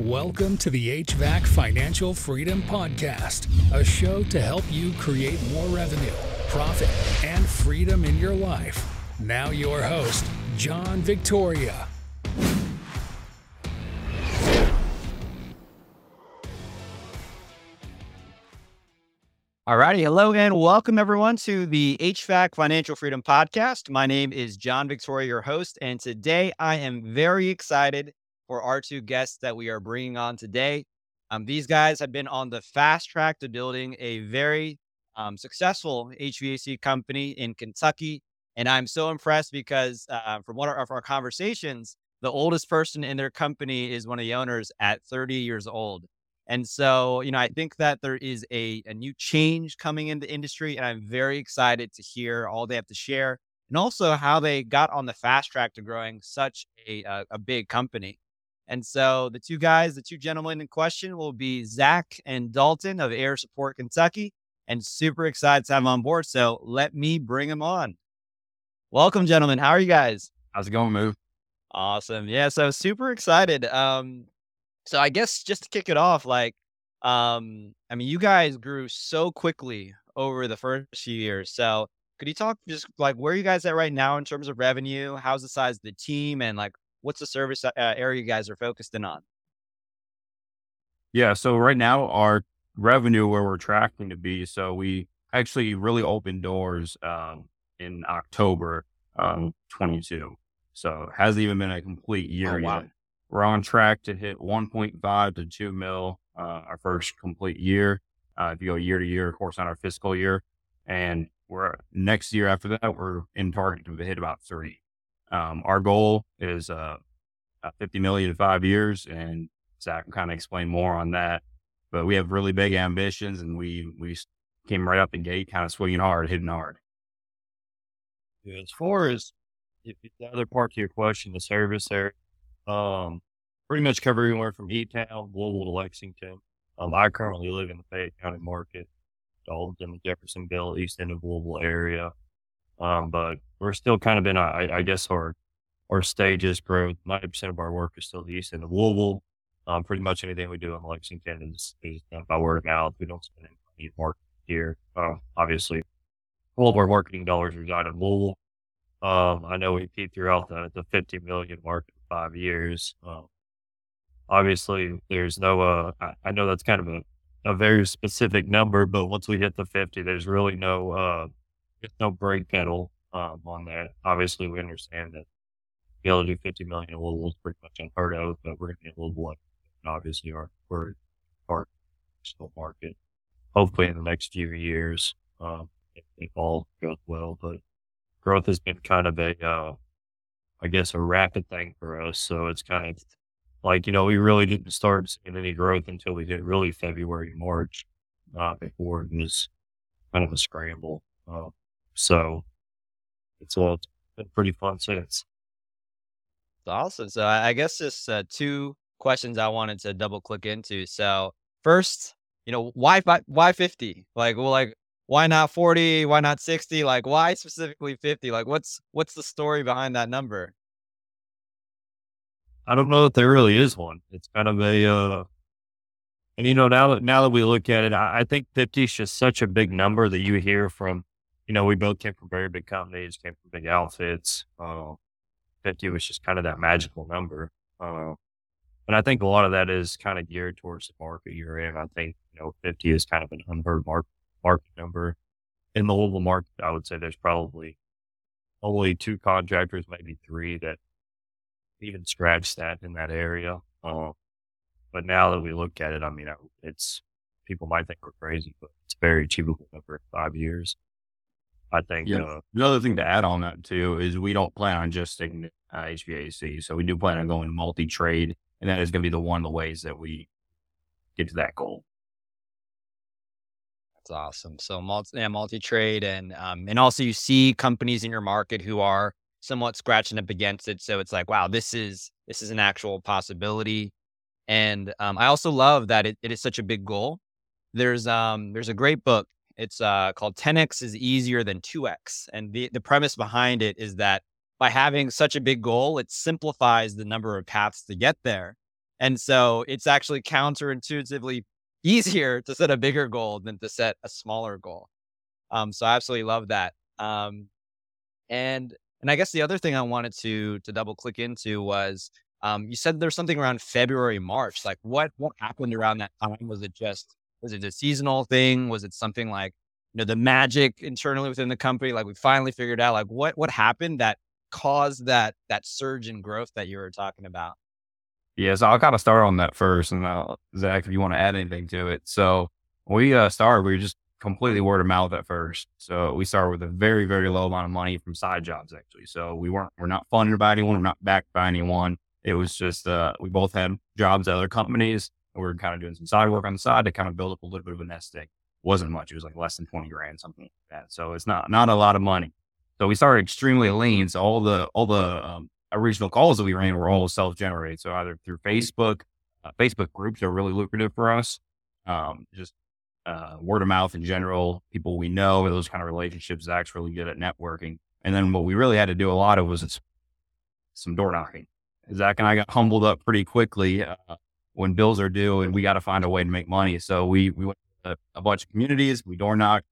Welcome to the HVAC Financial Freedom Podcast, a show to help you create more revenue, profit, and freedom in your life. Now, your host, John Victoria. Alrighty, hello and welcome everyone to the HVAC Financial Freedom Podcast. My name is John Victoria, your host, and today I am very excited for our two guests that we are bringing on today. Um, these guys have been on the fast track to building a very um, successful HVAC company in Kentucky. And I'm so impressed because uh, from one of our conversations, the oldest person in their company is one of the owners at 30 years old. And so, you know, I think that there is a, a new change coming in the industry, and I'm very excited to hear all they have to share and also how they got on the fast track to growing such a, a, a big company. And so the two guys, the two gentlemen in question will be Zach and Dalton of Air Support Kentucky, and super excited to have them on board. So let me bring them on. Welcome, gentlemen. How are you guys? How's it going, Move? Awesome. Yeah, so super excited. Um, so I guess just to kick it off, like, um, I mean, you guys grew so quickly over the first few years. So could you talk just like where are you guys at right now in terms of revenue? How's the size of the team, and like what's the service uh, area you guys are focused in on? Yeah. So right now, our revenue where we're tracking to be. So we actually really opened doors um, in October um, 22. So it hasn't even been a complete year oh, wow. yet. We're on track to hit 1.5 to 2 mil uh, our first complete year. Uh, if you go year to year, of course, on our fiscal year, and we're next year after that, we're in target to hit about three. Um, our goal is uh, 50 million in five years, and Zach can kind of explain more on that. But we have really big ambitions, and we we came right up the gate, kind of swinging hard, hitting hard. As far as if the other part to your question, the service there, um, pretty much cover anywhere from E Town, Louisville to Lexington. Um, I currently live in the Fayette County market, Dalton, Jeffersonville, east end of Louisville area. Um, but we're still kind of in, I, I guess, our our stages growth. Ninety percent of our work is still the east end of Louisville. Um, pretty much anything we do in Lexington is, is done by word of mouth. We don't spend any money marketing here. Uh, obviously, all of our marketing dollars reside in Louisville. Um, I know we peaked throughout the, the 50 million mark in five years. Um, obviously, there's no, uh, I, I, know that's kind of a, a very specific number, but once we hit the 50, there's really no, uh, there's no brake pedal um, on that. Obviously, we understand that be able to do 50 million in Louisville is pretty much unheard of, but we're going to be a little and obviously our we're our still market. Hopefully, in the next few years, um, if, all goes well, but growth has been kind of a, uh, I guess, a rapid thing for us. So it's kind of like you know we really didn't start seeing any growth until we hit really February, March. Uh, before it was kind of a scramble. Uh, so it's all been pretty fun since. Awesome. So I guess just uh, two questions I wanted to double click into. So first, you know, why why 50? Like, well, like why not 40? Why not 60? Like, why specifically 50? Like, what's what's the story behind that number? I don't know that there really is one. It's kind of a, uh, and you know, now that now that we look at it, I, I think 50 is just such a big number that you hear from. You know, we both came from very big companies, came from big outfits. Uh, 50 was just kind of that magical number. Uh, and I think a lot of that is kind of geared towards the market you're in. I think, you know, 50 is kind of an unheard mark, market number. In the Louisville market, I would say there's probably only two contractors, maybe three that even scratch that in that area. Uh, but now that we look at it, I mean, it's people might think we're crazy, but it's very achievable over five years. I think. Yeah. Uh, Another thing to add on that too is we don't plan on just sticking to uh, HVAC. So we do plan on going multi trade, and that is going to be the one of the ways that we get to that goal. That's awesome. So multi, yeah, multi trade, and um, and also you see companies in your market who are somewhat scratching up against it. So it's like, wow, this is this is an actual possibility. And um, I also love that it, it is such a big goal. There's um there's a great book it's uh, called 10x is easier than 2x. And the, the premise behind it is that by having such a big goal, it simplifies the number of paths to get there. And so it's actually counterintuitively easier to set a bigger goal than to set a smaller goal. Um, so I absolutely love that. Um, and and I guess the other thing I wanted to to double click into was um, you said there's something around February, March. Like what what happened around that time? Was it just was it a seasonal thing? Was it something like you know the magic internally within the company? Like we finally figured out like what what happened that caused that that surge in growth that you were talking about? Yeah, so I'll kind of start on that first, and I'll, Zach, if you want to add anything to it. So we uh, started, we were just completely word of mouth at first. So we started with a very, very low amount of money from side jobs, actually. So we weren't, we're not funded by anyone, we're not backed by anyone. It was just, uh, we both had jobs at other companies. We were kind of doing some side work on the side to kind of build up a little bit of a nest egg. Wasn't much. It was like less than 20 grand, something like that. So it's not, not a lot of money. So we started extremely lean. So all the, all the, um, original calls that we ran were all self-generated. So either through Facebook, uh, Facebook groups are really lucrative for us. Um, just uh, word of mouth in general, people we know, those kind of relationships. Zach's really good at networking. And then what we really had to do a lot of was some door knocking. Zach and I got humbled up pretty quickly uh, when bills are due, and we got to find a way to make money. So we we went to a bunch of communities. We door knocked,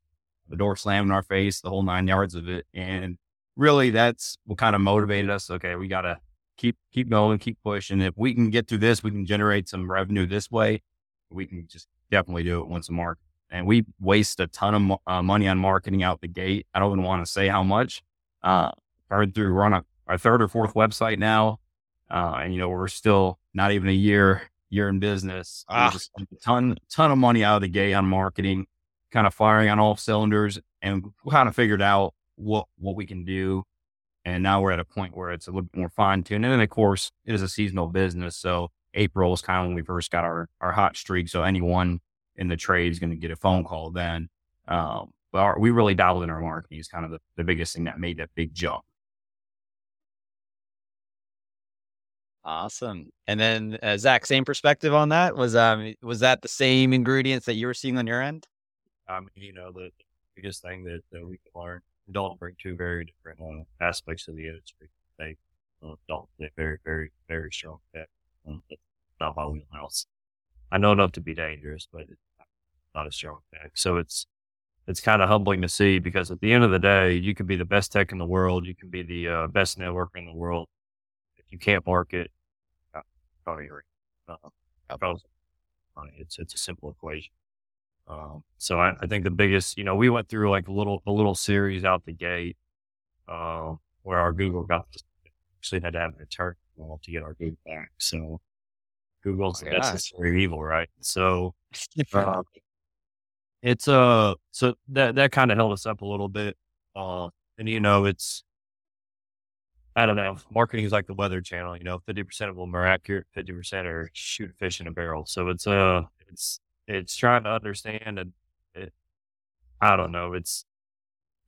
the door slammed in our face, the whole nine yards of it, and really that's what kind of motivated us. Okay, we got to keep keep going, keep pushing. If we can get through this, we can generate some revenue this way. We can just definitely do it once a mark. And we waste a ton of uh, money on marketing out the gate. I don't even want to say how much. Uh, heard through we're on a, our third or fourth website now, uh, and you know we're still not even a year year in business. Ah. Just a ton ton of money out of the gate on marketing, kind of firing on all cylinders, and we kind of figured out what what we can do. And now we're at a point where it's a little bit more fine tuned. And then of course it is a seasonal business, so April is kind of when we first got our, our hot streak. So anyone in the trade is going to get a phone call then. Um, but our, we really dialed in our marketing is kind of the, the biggest thing that made that big jump. Awesome. And then uh, Zach, same perspective on that was um was that the same ingredients that you were seeing on your end? I mean, you know, the biggest thing that, that we can learn, don't bring two very different uh, aspects of the industry. They uh, don't, they very, very, very strong tech. Um, not my wheelhouse. I know enough to be dangerous, but not a strong tech. So it's it's kind of humbling to see because at the end of the day, you can be the best tech in the world, you can be the uh, best networker in the world. You can't market, uh, uh, it's it's a simple equation. Um, so I, I, think the biggest, you know, we went through like a little a little series out the gate uh, where our Google got actually had to have an attorney to get our Google back. So Google's oh, the necessary evil, right? So uh, it's uh so that that kind of held us up a little bit. Uh, and you know, it's I don't know. Marketing is like the Weather Channel. You know, fifty percent of them are accurate, fifty percent are shoot fish in a barrel. So it's uh it's it's trying to understand and it, I don't know. It's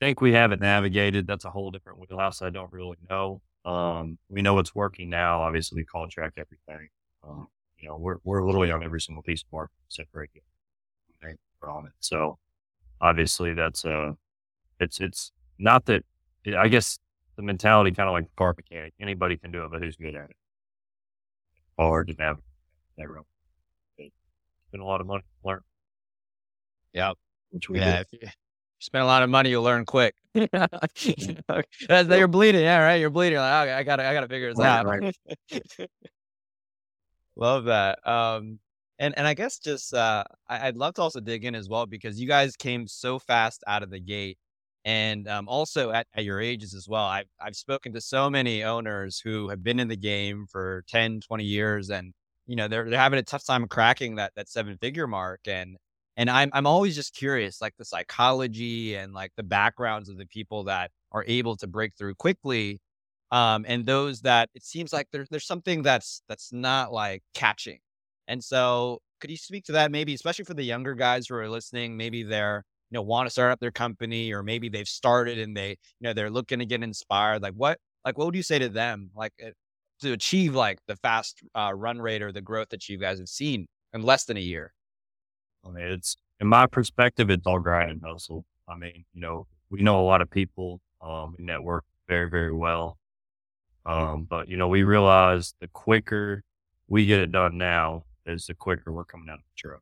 I think we have it navigated. That's a whole different wheelhouse. I don't really know. Um, we know it's working now. Obviously, contract everything. Um, you know, we're, we're literally on every single piece of market separated from it. So obviously that's, uh, it's, it's not that, I guess the mentality kind of like the car mechanic. Anybody can do it, but who's good at it? Hard to navigate that room. Spend a lot of money to learn. Yep. Which we yeah, if you spend a lot of money, you'll learn quick. You're bleeding. Yeah, right. You're bleeding. Like, okay, I gotta, I gotta figure this right, out. Right. Love that. Um, and and I guess just uh, I, would love to also dig in as well because you guys came so fast out of the gate, and um, also at, at your ages as well. I've I've spoken to so many owners who have been in the game for 10, 20 years, and you know they're they're having a tough time cracking that that seven figure mark. And and I'm I'm always just curious, like the psychology and like the backgrounds of the people that are able to break through quickly um, and those that it seems like there's there's something that's that's not like catching. And so, could you speak to that maybe, especially for the younger guys who are listening? Maybe they're you know want to start up their company, or maybe they've started and they you know they're looking to get inspired. Like what like what would you say to them like eh, to achieve like the fast uh, run rate or the growth that you guys have seen in less than a year? I mean, it's in my perspective, it's all grind and hustle. I mean, you know, we know a lot of people, um, network very, very well. Um, but you know, we realize the quicker we get it done now, is the quicker we're coming out of the truck.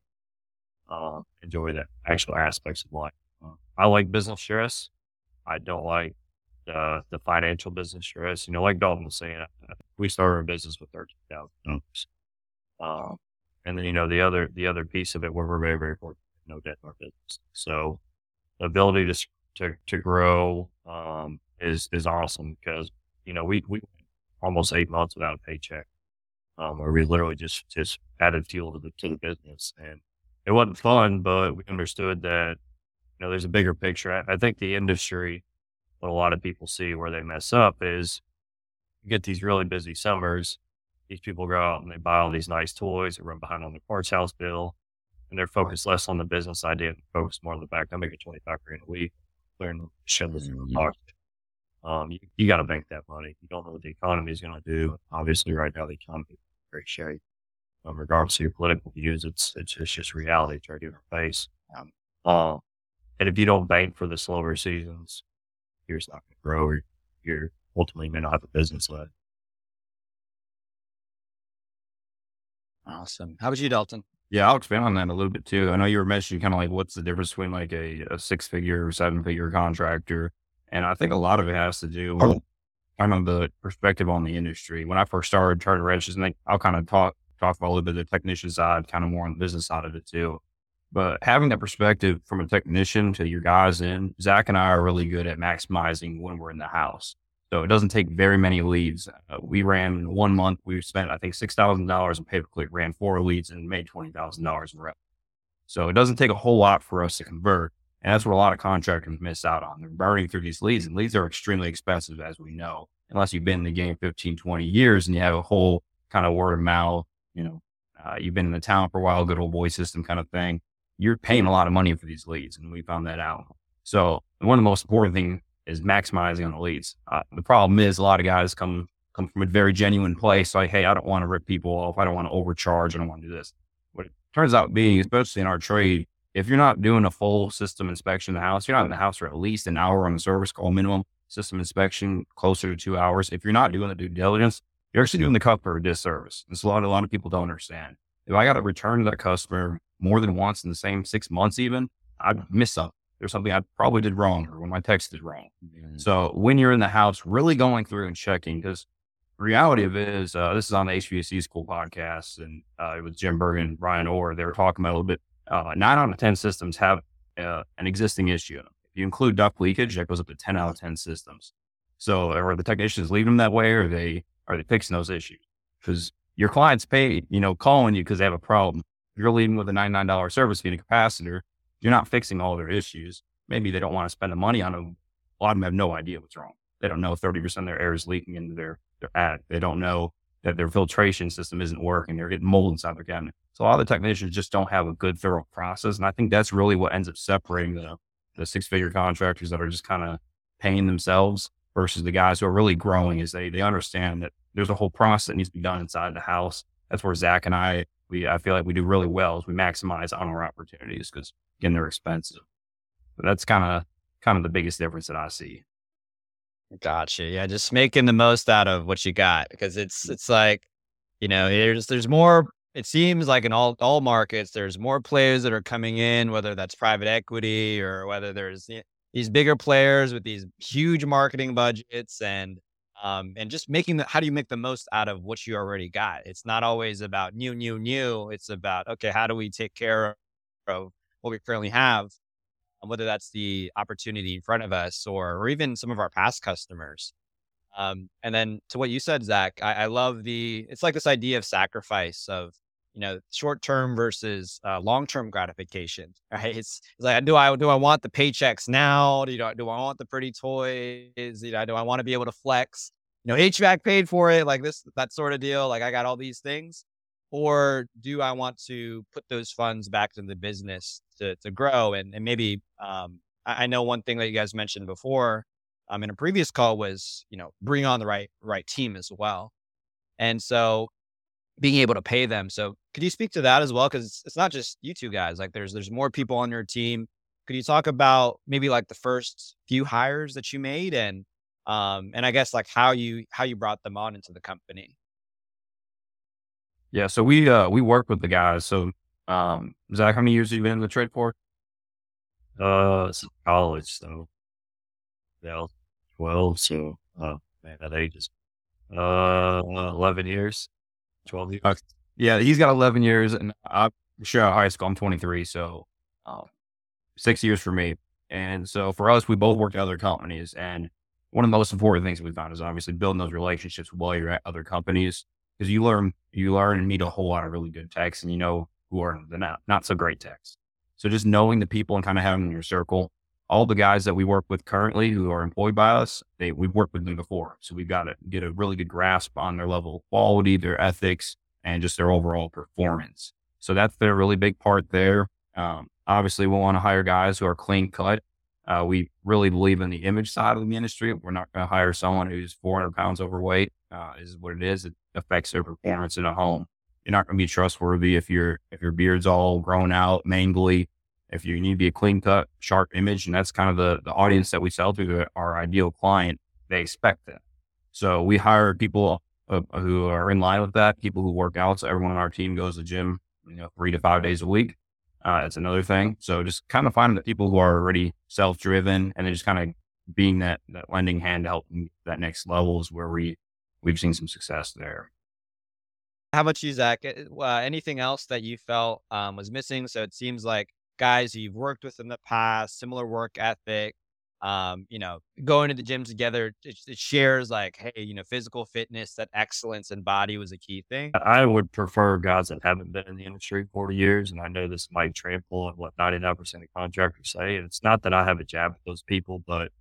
Uh, enjoy the actual aspects of life. Uh, I like business stress. I don't like the the financial business stress. You know, like Dalton was saying, we started a business with thirteen thousand dollars. Um, and then you know the other the other piece of it where we're very very fortunate, no debt in our business. So the ability to to to grow um, is is awesome because you know we we almost eight months without a paycheck, um, where we literally just just added fuel to the to the business, and it wasn't fun, but we understood that you know there's a bigger picture. I, I think the industry, what a lot of people see where they mess up is you get these really busy summers. These people go out and they buy all these nice toys, they run behind on the parts house bill, and they're focused less on the business idea and focused more on the fact I'm making 25 grand a week, clearing shitloads of Mhm. cost. Um, you, you got to bank that money. You don't know what the economy is going to do. Obviously, right now the economy is in great shape. Um, regardless of your political views, it's it's, it's just reality. It's right in our face. Um, uh, and if you don't bank for the slower seasons, you're just not going to grow. Or you're ultimately may not have a business left. Awesome. How about you, Dalton? Yeah, I'll expand on that a little bit too. I know you were mentioning kind of like what's the difference between like a, a six figure or seven figure contractor. And I think a lot of it has to do with kind of the perspective on the industry. When I first started turning wrenches, and I'll kind of talk talk about a little bit of the technician side, kind of more on the business side of it too. But having that perspective from a technician to your guys in, Zach and I are really good at maximizing when we're in the house. So it doesn't take very many leads. Uh, we ran one month, we spent, I think, $6,000 in pay per click, ran four leads and made $20,000 in rep. So it doesn't take a whole lot for us to convert. And that's what a lot of contractors miss out on. They're burning through these leads, and leads are extremely expensive, as we know, unless you've been in the game 15, 20 years and you have a whole kind of word of mouth, you know, uh, you've been in the town for a while, good old boy system kind of thing. You're paying a lot of money for these leads, and we found that out. So one of the most important things is maximizing on the leads. Uh, the problem is a lot of guys come come from a very genuine place, like, hey, I don't want to rip people off, I don't want to overcharge, I don't want to do this. What it turns out being, especially in our trade, if you're not doing a full system inspection of the house, you're not in the house for at least an hour on the service call minimum. System inspection closer to two hours. If you're not doing the due diligence, you're actually doing the customer a disservice. It's a lot, a lot of people don't understand. If I got to return to that customer more than once in the same six months, even, I'd miss something. There's something I probably did wrong or when my text is wrong. So when you're in the house, really going through and checking, because reality of it is, uh, this is on the HVAC School podcast, and uh, it was Jim Bergmann and Bryan Orr. They were talking about a little bit. Uh, nine out of ten systems have uh, an existing issue. in them. If you include duct leakage, that goes up to ten out of ten systems. So, are the technicians leaving them that way, or they are they fixing those issues? Because your clients pay, you know, calling you because they have a problem. If you're leaving with a ninety nine dollar service fee and a capacitor, you're not fixing all their issues. Maybe they don't want to spend the money on them. A lot of them have no idea what's wrong. They don't know 30% of their air is leaking into their, their attic. They don't know that their filtration system isn't working. They're getting mold inside their cabinet. So a lot of the technicians just don't have a good thorough process. And I think that's really what ends up separating the, the six figure contractors that are just kind of paying themselves versus the guys who are really growing is they, they understand that there's a whole process that needs to be done inside the house. That's where Zach and I, we, I feel like we do really well is we maximize on our opportunities because again, they're expensive. But that's kind of, kind of the biggest difference that I see. Gotcha. Yeah, just making the most out of what you got because it's mm. it's like, you know, there's there's more. It seems like in all all markets, there's more players that are coming in, whether that's private equity or whether there's these bigger players with these huge marketing budgets and um and just making the how do you make the most out of what you already got? It's not always about new, new, new. It's about okay, how do we take care of what we currently have um, whether that's the opportunity in front of us or, or even some of our past customers. Um, and then to what you said, Zach, I, I love the, it's like this idea of sacrifice of, you know, short term versus uh, long term gratification. Right? It's, it's like, do I do I want the paychecks now? Do, you know, do I want the pretty toys? You know, do I want to be able to flex? You know, HVAC paid for it, like this, that sort of deal. Like I got all these things, or do I want to put those funds back into the business to to grow and and maybe um, I, I know one thing that you guys mentioned before um, in a previous call was you know bring on the right right team as well, and so being able to pay them. So could you speak to that as well? Because it's, it's not just you two guys. Like there's there's more people on your team. Could you talk about maybe like the first few hires that you made and um and I guess like how you how you brought them on into the company? Yeah, so we uh we work with the guys. So um Zach, how many years have you been in the trade for? Uh, college, so yeah, twelve. So, uh, man, that age is uh eleven years, twelve years. Okay. Yeah, he's got 11 years, and I'm sure high school. I'm 23, so um, six years for me. And so for us, we both worked at other companies, and one of the most important things we found is obviously building those relationships while you're at other companies because you learn you learn and meet a whole lot of really good techs, and you know who are the not not so great techs. So just knowing the people and kind of having in your circle, all the guys that we work with currently who are employed by us, they we've worked with them before, so we've got to get a really good grasp on their level of quality, their ethics, and just their overall performance. So that's the really big part there. Um, obviously, we want to hire guys who are clean cut. Uh, we really believe in the image side of the industry. We're not going to hire someone who's 400 pounds overweight. Uh, is what it is. It affects their performance in a home. You're not going to be trustworthy if your if your beard's all grown out, mangly. If you need to be a clean cut, sharp image, and that's kind of the the audience that we sell to, our ideal client. They expect that. So we hire people uh, who are in line with that, people who work out. So everyone on our team goes to the gym, you know, three to five days a week. Uh, that's another thing. So just kind of finding the people who are already self driven and then just kind of being that, that lending hand to help that next level is where we, we've seen some success there. How about you, Zach? Uh, anything else that you felt um, was missing? So it seems like guys you've worked with in the past, similar work ethic, um, you know, going to the gym together, it, it, shares like, hey, you know, physical fitness, that excellence in body was a key thing. I would prefer guys that haven't been in the industry 40 years. And I know this might trample on what 99% of contractors say. And it's not that I have a jab at those people, but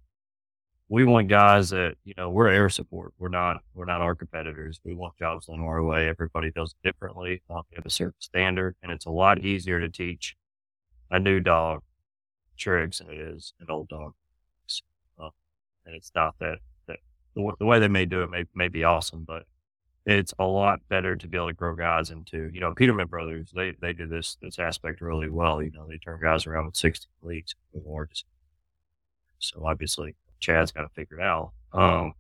we want guys that, you know, we're air support. We're not, we're not our competitors. We want jobs done our way. Everybody does differently. Um, we have a certain standard and it's a lot easier to teach a new dog tricks than it is an old dog and it's not that that the, the way they may do it may may be awesome, but it's a lot better to be able to grow guys into you know Peterman Brothers. They they do this this aspect really well. You know they turn guys around with sixty leagues awards. So obviously Chad's got to figure it out. Um,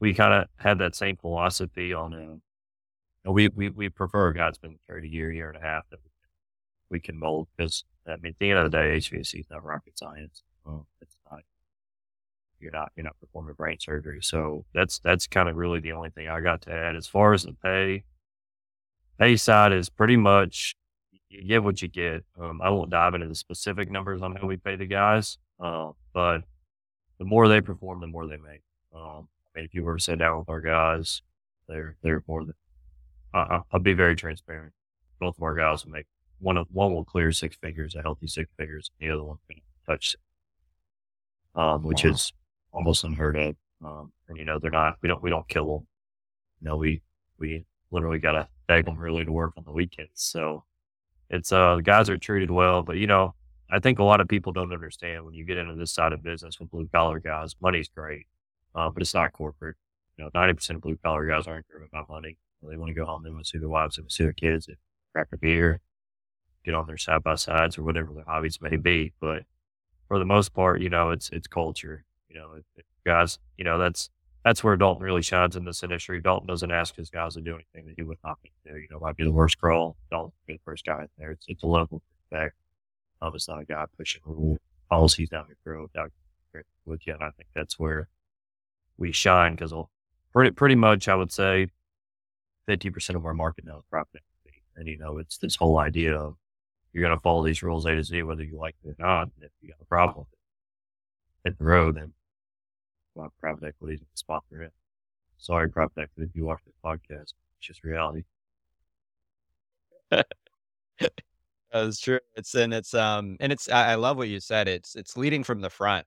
we kind of had that same philosophy on. Uh, we we we prefer a guy that's been carried a year, year and a half that we can mold because I mean at the end of the day, HVAC is not rocket science. Um, it's not you're not you're not performing brain surgery. So that's that's kind of really the only thing I got to add. As far as the pay, pay side is pretty much you get what you get. Um, I won't dive into the specific numbers on how we pay the guys, uh, but the more they perform, the more they make. Um, I mean, if you to sit down with our guys, they're they're more than. Uh, I'll be very transparent. Both of our guys will make one of one will clear six figures, a healthy six figures, and the other one can touch, um, which wow. is almost unheard of. Um, and you know, they're not, we don't, we don't kill them. You know, we, we literally got to beg them really to work on the weekends. So it's, uh, the guys are treated well, but you know, I think a lot of people don't understand when you get into this side of business with blue collar guys, money's great, uh, but it's not corporate. You know, 90% of blue collar guys aren't driven by money. They want to go home, they want to see their wives, they want to see their kids, they crack a beer, get on their side by sides or whatever their hobbies may be. But for the most part, you know, it's, it's culture. You know, guys, you know, that's that's where Dalton really shines in this industry. Dalton doesn't ask his guys to do anything that he would not do. You know, might be the worst crawl. Dalton be the first guy in there. It's, it's a level of respect. Um, it's not a guy pushing rule policies down your throat down with you. And I think that's where we shine because pretty pretty much I would say fifty percent of our market now is private. And you know, it's this whole idea of you're going to follow these rules A to Z, whether you like it or not. And if you got a problem hit the road, then lot of private equity to sponsor it. Sorry, private equity, if you watch this podcast, it's just reality. That's true. It's and it's um and it's I, I love what you said. It's it's leading from the front.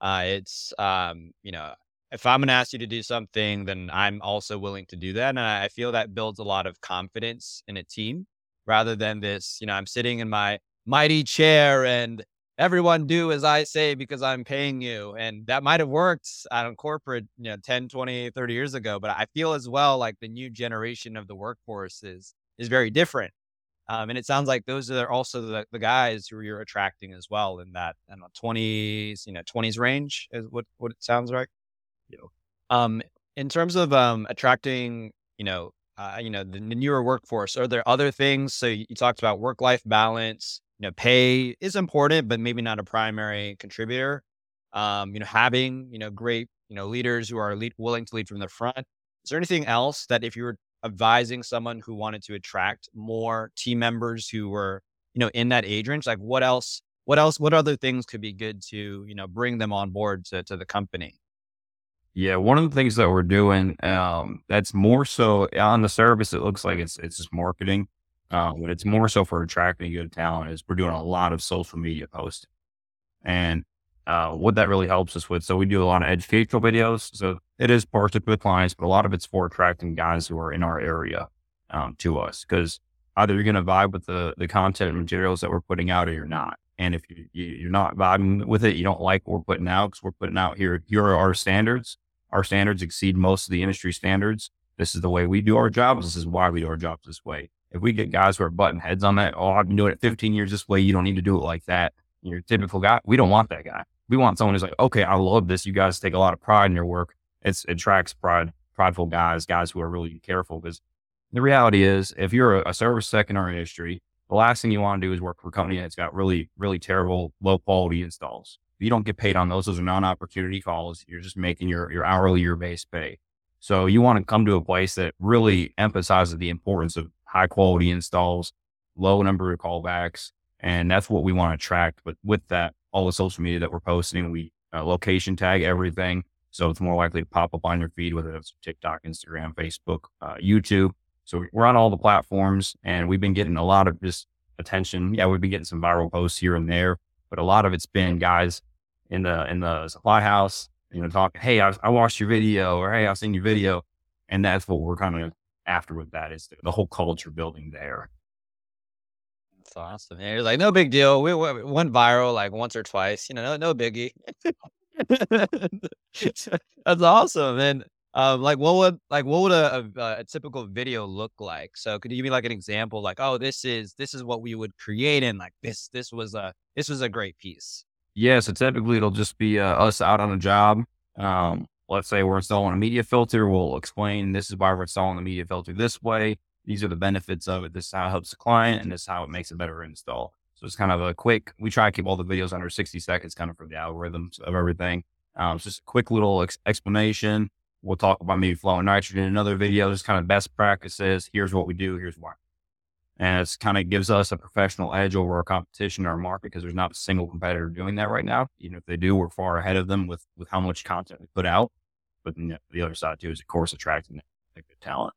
Uh, it's um you know if I'm going to ask you to do something, then I'm also willing to do that, and I feel that builds a lot of confidence in a team rather than this. You know, I'm sitting in my mighty chair and everyone do as I say because I'm paying you. And that might have worked on corporate, you know, 10, 20, 30 years ago. But I feel as well like the new generation of the workforce is is very different. Um, and it sounds like those are also the, the guys who you're attracting as well in that I don't know, 20s, you know, 20s range is what, what it sounds like. Yeah. Um, in terms of um, attracting, you know, uh, you know, the, the, newer workforce? Are there other things? So you, you talked about work life balance. You know, pay is important, but maybe not a primary contributor. Um, you know, having you know great you know leaders who are lead, willing to lead from the front. Is there anything else that if you were advising someone who wanted to attract more team members who were you know in that age range, like what else? What else? What other things could be good to you know bring them on board to to the company? Yeah, one of the things that we're doing, um, that's more so on the service. It looks like it's it's just marketing, uh, but it's more so for attracting good talent. Is we're doing a lot of social media posting, and uh, what that really helps us with. So we do a lot of educational videos. So it is partially with clients, but a lot of it's for attracting guys who are in our area um, to us because either you're going to vibe with the the content and materials that we're putting out, or you're not. And if you, you are not vibing with it, you don't like what we're putting out because we're putting out here. Here are our standards our standards exceed most of the industry standards. This is the way we do our jobs. This is why we do our jobs this way. If we get guys who are button heads on that, oh, I've been doing it 15 years this way. You don't need to do it like that. Your typical guy, we don't want that guy. We want someone who's like, okay, I love this. You guys take a lot of pride in your work. It's, it attracts pride, prideful guys, guys who are really careful. Because the reality is, if you're a, a service tech in our industry, the last thing you want to do is work for a company that's got really, really terrible, low quality installs you don't get paid on those. Those are non-opportunity calls. You're just making your, your hourly your base pay. So you want to come to a place that really emphasizes the importance of high quality installs, low number of callbacks. And that's what we want to attract. But with that, all the social media that we're posting, we uh, location tag everything. So it's more likely to pop up on your feed, whether it's TikTok, Instagram, Facebook, uh, YouTube. So we're on all the platforms and we've been getting a lot of just attention. Yeah, we've been getting some viral posts here and there, but a lot of it's been guys in the in the supply house, you know, talking, hey, I, I watched your video, or hey, I've seen your video, and that's what we're kind of after with that is the, the whole culture building there. That's awesome. And it's like no big deal. We, we, went viral like once or twice. You know, no, no biggie. That's awesome. And um, like what would like what would a, a, a, typical video look like? So could you give me like an example? Like, oh, this is this is what we would create, and like this this was a this was a great piece. Yeah, so typically it'll just be uh, us out on a job. Um, let's say we're installing a media filter. We'll explain this is why we're installing the media filter this way. These are the benefits of it. This is how it helps the client, and this is how it makes a better install. So it's kind of a quick. We try to keep all the videos under 60 seconds, kind of for the algorithms of everything. Um, it's just a quick little ex- explanation. We'll talk about maybe flowing nitrogen in another video, just kind of best practices. Here's what we do. Here's why and it's kind of gives us a professional edge over our competition in our market because there's not a single competitor doing that right now. Even if they do, we're far ahead of them with with how much content we put out. But the other side too is, of course, attracting good talent.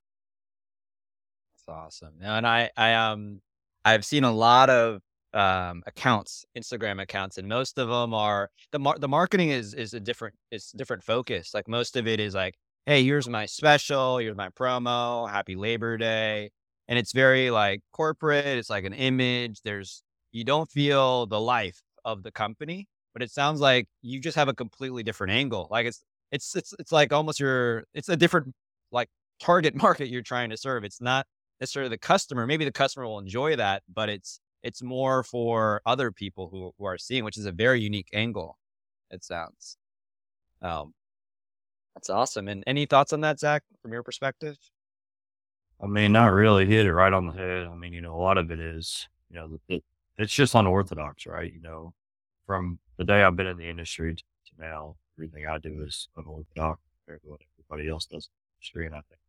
That's awesome. And I, I um, I've seen a lot of um accounts, Instagram accounts, and most of them are the mar- the marketing is is a different it's different focus. Like most of it is like, hey, here's my special, here's my promo, happy Labor Day and it's very like corporate. It's like an image. There's you don't feel the life of the company, but it sounds like you just have a completely different angle. Like it's it's it's it's like almost your it's a different like target market you're trying to serve. It's not necessarily the customer. Maybe the customer will enjoy that, but it's it's more for other people who who are seeing, which is a very unique angle. It sounds. Um, that's awesome. And any thoughts on that, Zach, from your perspective? I mean, not really hit it right on the head. I mean, you know, a lot of it is, you know, it, it's just unorthodox, right? You know, from the day I've been in the industry to, now, everything I do is unorthodox compared to what everybody else does in the industry. And I think,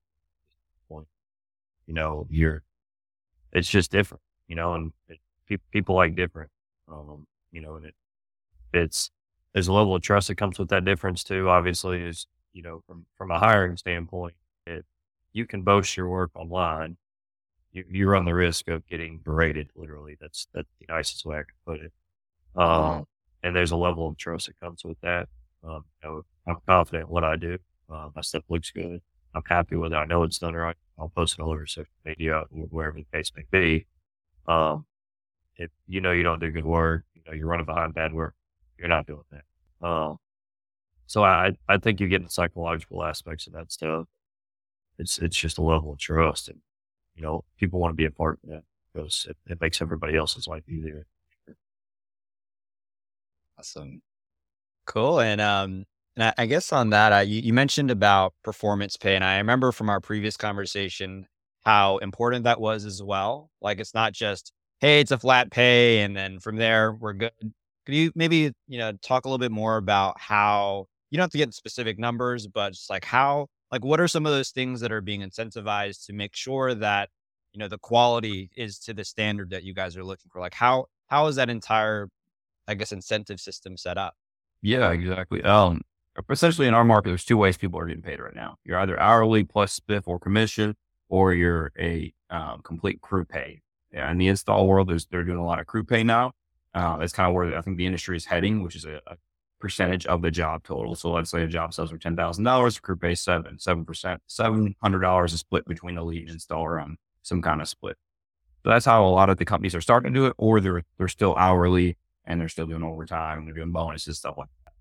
point, you know, you're, it's just different, you know, and it, pe- people like different, um, you know, and it, it's, there's a level of trust that comes with that difference too. Obviously, is you know, from from a hiring standpoint, it you can boast your work online, you, you run the risk of getting berated. Literally, that's that's the nicest way I can put it. Um, and there's a level of trust that comes with that. Um, you know, I'm confident in what I do. Uh, my stuff looks good. I'm happy with it. I know it's done right. I'll post it all over social media, or wherever the case may be. Um, if you know you don't do good work, you know you're running behind bad work, you're not doing that. Um, so I I think you get the psychological aspects of that stuff. It's it's just a level of trust, and you know, people want to be a part of that because it, it makes everybody else's life easier. Awesome, cool, and um, and I, I guess on that, I, you, you mentioned about performance pay, and I remember from our previous conversation how important that was as well. Like it's not just hey, it's a flat pay, and then from there we're good. Could you maybe you know talk a little bit more about how you don't have to get specific numbers, but just like how like what are some of those things that are being incentivized to make sure that you know the quality is to the standard that you guys are looking for? Like how how is that entire i guess incentive system set up? Yeah exactly. Um essentially in our market there's two ways people are getting paid right now. You're either hourly plus spiff or commission or you're a um, complete crew pay. Yeah, in the install world there's they're doing a lot of crew pay now. Uh, that's kind of where i think the industry is heading which is a, a percentage of the job total. So let's say a job sells for ten thousand dollars, crew pays seven, seven percent, seven hundred dollars is split between the lead and installer on some kind of split. So that's how a lot of the companies are starting to do it, or they're they're still hourly and they're still doing overtime and they're doing bonuses stuff like that.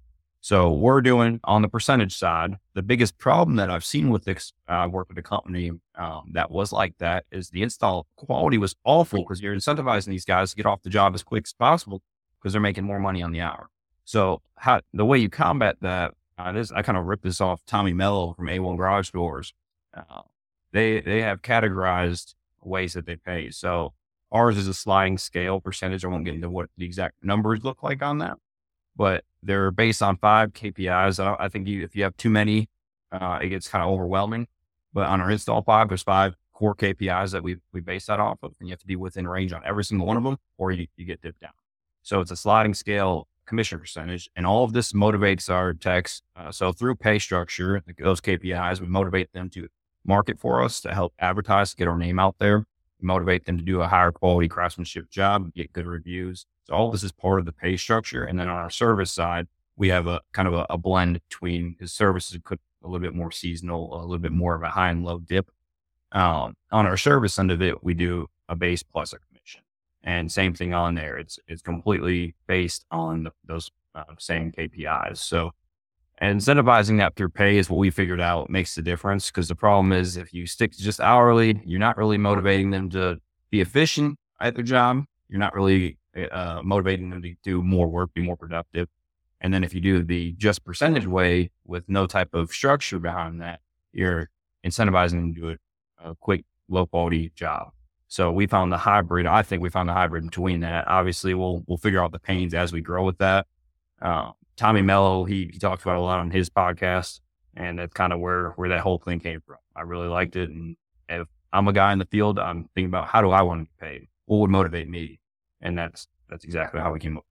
So we're doing on the percentage side. The biggest problem that I've seen with this, I uh, work with a company um, that was like that, is the install quality was awful because you're incentivizing these guys to get off the job as quick as possible because they're making more money on the hour. So how the way you combat that, uh, this, I kind of ripped this off Tommy Mello from A1 Garage Doors. Uh, they they have categorized ways that they pay. So ours is a sliding scale percentage. I won't get into what the exact numbers look like on that, but they're based on five KPIs. I, I think you, if you have too many, uh, it gets kind of overwhelming. But on our install five, there's five core KPIs that we we base that off of, and you have to be within range on every single one of them, or you, you get dipped down. So it's a sliding scale commission percentage. And all of this motivates our techs. Uh, so through pay structure, those KPIs, we motivate them to market for us to help advertise, get our name out there, motivate them to do a higher quality craftsmanship job, get good reviews. So all this is part of the pay structure. And then on our service side, we have a kind of a, a blend between his services could a little bit more seasonal, a little bit more of a high and low dip. Um, on our service end of it, we do a base plus a and same thing on there. It's it's completely based on the, those uh, same KPIs. So incentivizing that through pay is what we figured out makes the difference. Because the problem is if you stick to just hourly, you're not really motivating them to be efficient at their job. You're not really uh, motivating them to do more work, be more productive. And then if you do the just percentage way with no type of structure behind that, you're incentivizing them to do a, a quick, low quality job. So we found the hybrid. I think we found the hybrid between that. Obviously, we'll we'll figure out the pains as we grow with that. Uh, Tommy Mello, he, he talks about a lot on his podcast, and that's kind of where where that whole thing came from. I really liked it, and if I'm a guy in the field, I'm thinking about how do I want to get paid? What would motivate me? And that's that's exactly how we came up.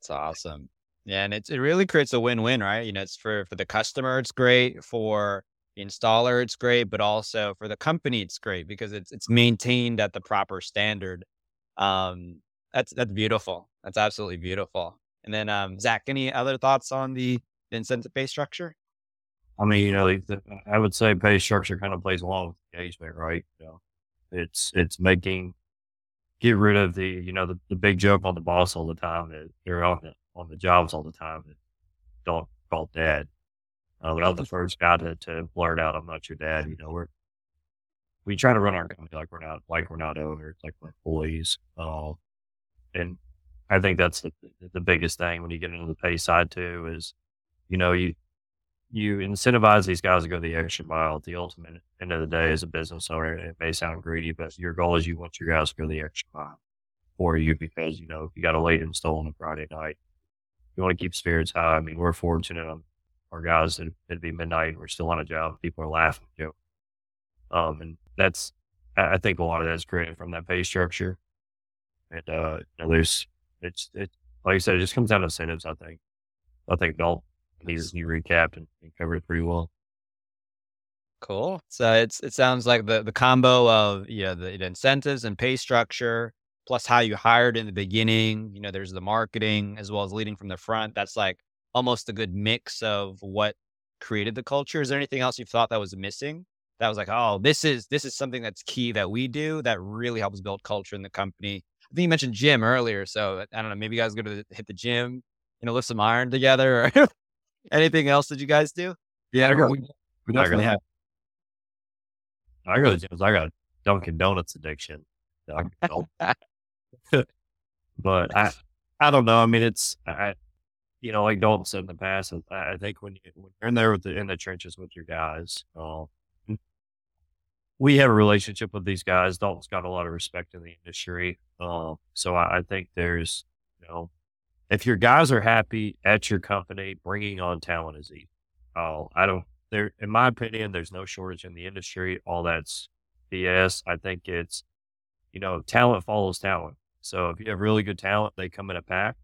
It's awesome. Yeah, and it's, it really creates a win-win, right? You know, it's for for the customer, it's great for installer, it's great, but also for the company, it's great because it's it's maintained at the proper standard. Um, that's that's beautiful. That's absolutely beautiful. And then um, Zach, any other thoughts on the incentive pay structure? I mean, you know, the, I would say pay structure kind of plays along with engagement, right? You know, it's it's making get rid of the you know the, the big joke on the boss all the time that they're on the, on the jobs all the time that don't call dad. Um, and I'm the first guy to, to blurt out, I'm not your dad. You know, we're, we try to run our company like we're not, like we're not owners, like we're employees. Uh, and I think that's the, the biggest thing when you get into the pay side too is, you know, you, you incentivize these guys to go the extra mile. At the ultimate end of the day, as a business owner, it may sound greedy, but your goal is you want your guys to go the extra mile for you because you know if you got a late install on a Friday night, you want to keep spirits high. I mean, we're fortunate um, our guys that it'd be midnight, we're still on a job, people are laughing, you know. Um, and that's, I think a lot of that's created from that pay structure. And, uh, there's, it's, it, like I said, it just comes down to incentives, I think. I think Dalton he's to be recapped and, and covered pretty well. Cool. So it's it sounds like the the combo of you know, the, the, incentives and pay structure plus how you hired in the beginning. You know, there's the marketing as well as leading from the front. That's like almost a good mix of what created the culture. Is there anything else you thought that was missing? That was like, oh, this is this is something that's key that we do that really helps build culture in the company. I think you mentioned gym earlier, so I don't know. Maybe you guys go to hit the gym, you know, lift some iron together, or anything else that you guys do? Yeah, I go, we, we definitely I go, have. I go to gyms. I got a Dunkin' Donuts addiction. But I, I don't know. I mean, it's I, you know, like Dalton said in the past, I, think when, you, when you're in there with the, in the trenches with your guys, uh, we have a relationship with these guys. Dalton's got a lot of respect in the industry, uh, so I, I think there's, you know, if your guys are happy at your company, bringing on talent is easy. Oh, I don't. There, in my opinion, there's no shortage in the industry. All that's BS. I think it's, you know, talent follows talent. So if you have really good talent, they come in a pack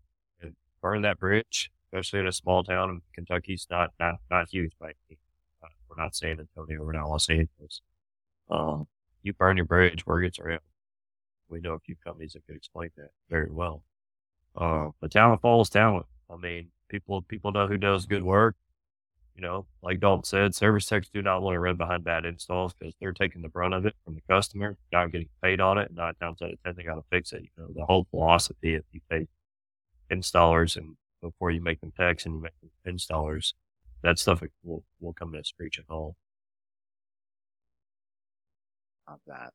burn that bridge, especially in a small town in Kentucky's not, not, not huge by any We're not San Antonio. We're not Los Angeles. Um, you burn your bridge, where gets around. We know a few companies that could explain that very well. Uh, but talent follows talent. I mean, people people know who does good work. You know, like Dalton said, service techs do not want to run behind bad installs because they're taking the brunt of it from the customer, not getting paid on it. Nine times out of ten, they got to fix it. You know, the whole philosophy if you pay installers and before you make them techs and you make them installers, that stuff will will come to a screeching halt. Love that.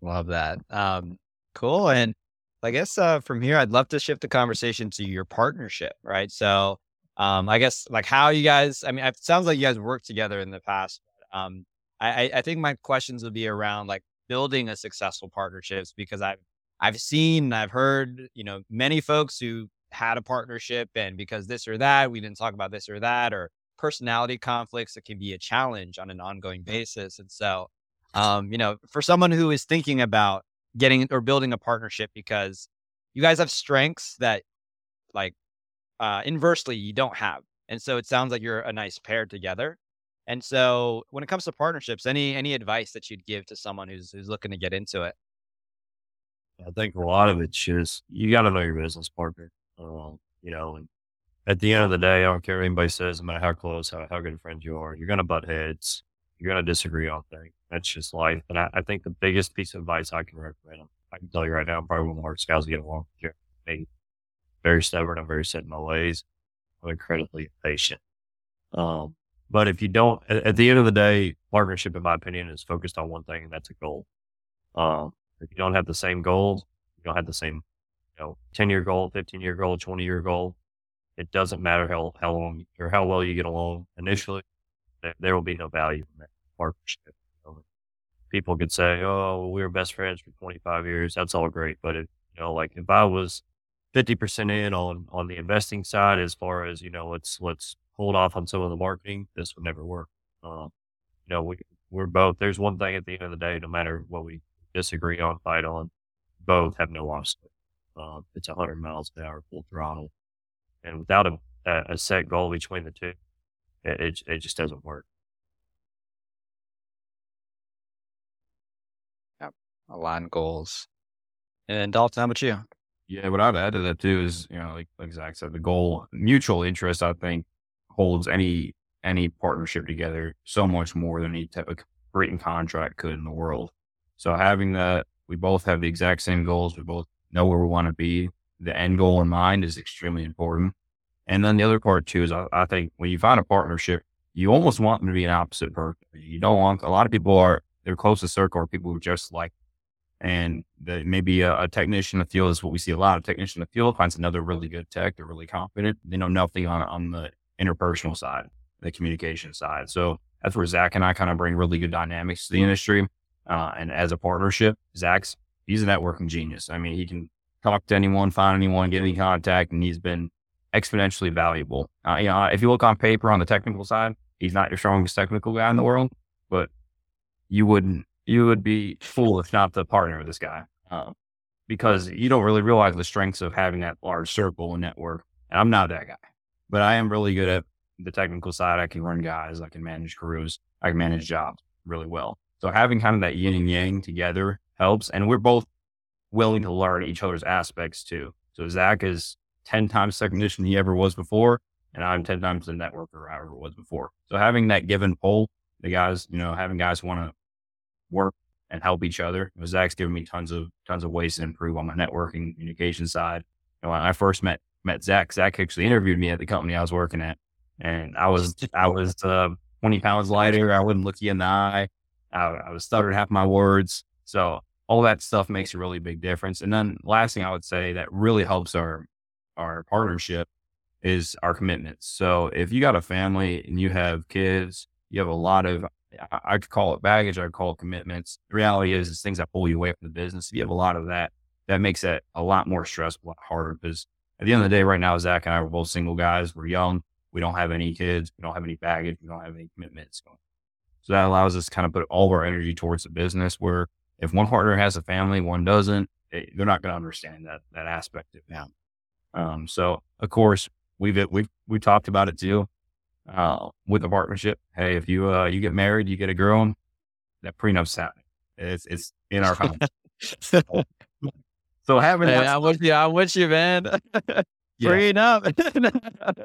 Love that. Um, cool. And I guess uh, from here, I'd love to shift the conversation to your partnership, right? So, um, I guess like how you guys. I mean, it sounds like you guys worked together in the past. Um, I, I think my questions would be around like building a successful partnerships because I've I've seen, I've heard, you know, many folks who had a partnership and because this or that, we didn't talk about this or that, or personality conflicts that can be a challenge on an ongoing basis. And so um, you know, for someone who is thinking about getting or building a partnership because you guys have strengths that like uh, inversely you don't have. And so it sounds like you're a nice pair together. And so when it comes to partnerships, any any advice that you'd give to someone who's who's looking to get into it? I think a lot of it's just you got to know your business partner. Um, you know, and at the end of the day, I don't care what anybody says, no matter how close, how, how good a friend you are, you're going to butt heads. You're going to disagree on things. That's just life. And I, I, think the biggest piece of advice I can recommend, I can tell you right now, I'm probably one of the hardest guys to get along with. Me, very stubborn. I'm very set in my ways. I'm incredibly patient. Um, but if you don't, at, at, the end of the day, partnership, in my opinion, is focused on one thing, and that's a goal. Um, if you don't have the same goals, you don't have the same, you know, 10 year goal, 15 year goal, 20 year goal. It doesn't matter how, how long or how well you get along initially. There, will be no value in that partnership people could say, "Oh, we were best friends for 25 years." That's all great, but if you know, like if I was 50% in on on the investing side, as far as you know, let's let's hold off on some of the marketing. This would never work. Um, you know, we we're both. There's one thing at the end of the day, no matter what we disagree on, fight on, both have no loss. Um, it's 100 miles an hour full throttle, and without a, a set goal between the two, it, it, it just doesn't work. Yep, align goals. And Dalton, how about you? Yeah, what I'd add to that too is, you know, like, like Zach said, the goal, mutual interest, I think holds any, any partnership together so much more than any type of written contract could in the world. So having that, we both have the exact same goals. We both know where we want to be. The end goal in mind is extremely important. And then the other part too is I, I think when you find a partnership, you almost want them to be an opposite person. You don't want, a lot of people are, their closest circle are people who just like and the, maybe a, a, technician in the field is what we see a lot of technician in the field finds another really good tech. They're really confident. They know nothing on, on the interpersonal side, the communication side. So that's where Zach and I kind of bring really good dynamics to the industry. Uh, and as a partnership, Zach's, he's a networking genius. I mean, he can talk to anyone, find anyone, get any contact, and he's been exponentially valuable. Uh, you know, if you look on paper on the technical side, he's not your strongest technical guy in the world, but you wouldn't you would be foolish not to partner with this guy um, because you don't really realize the strengths of having that large circle and network. And I'm not that guy, but I am really good at the technical side. I can run guys, I can manage crews, I can manage jobs really well. So having kind of that yin and yang together helps. And we're both willing to learn each other's aspects too. So Zach is 10 times the technician he ever was before, and I'm 10 times the networker I ever was before. So having that give and pull, the guys, you know, having guys want to work and help each other. You know, Zach's given me tons of tons of ways to improve on my networking communication side. You know, when I first met met Zach, Zach actually interviewed me at the company I was working at, and I was I was uh, twenty pounds lighter. I wouldn't look you in the eye. I, I was stuttered half my words. So all that stuff makes a really big difference. And then last thing I would say that really helps our our partnership is our commitments. So if you got a family and you have kids, you have a lot of I, could call it baggage. I call it commitments. The reality is, is things that pull you away from the business. If you have a lot of that, that makes it a lot more stressful, a lot harder. Because at the end of the day, right now, Zach and I were both single guys. We're young. We don't have any kids. We don't have any baggage. We don't have any commitments. That allows us to kind of put all of our energy towards the business. Where if one partner has a family, one doesn't, eh, they're not going to understand that that aspect of it. Um, so of course we've we've we talked about it too uh, with the partnership. Hey, if you uh, you get married, you get a girl, that prenup's happening. It's it's in our home. so having hey, that, I'm with you. I'm with you, man. Prenup.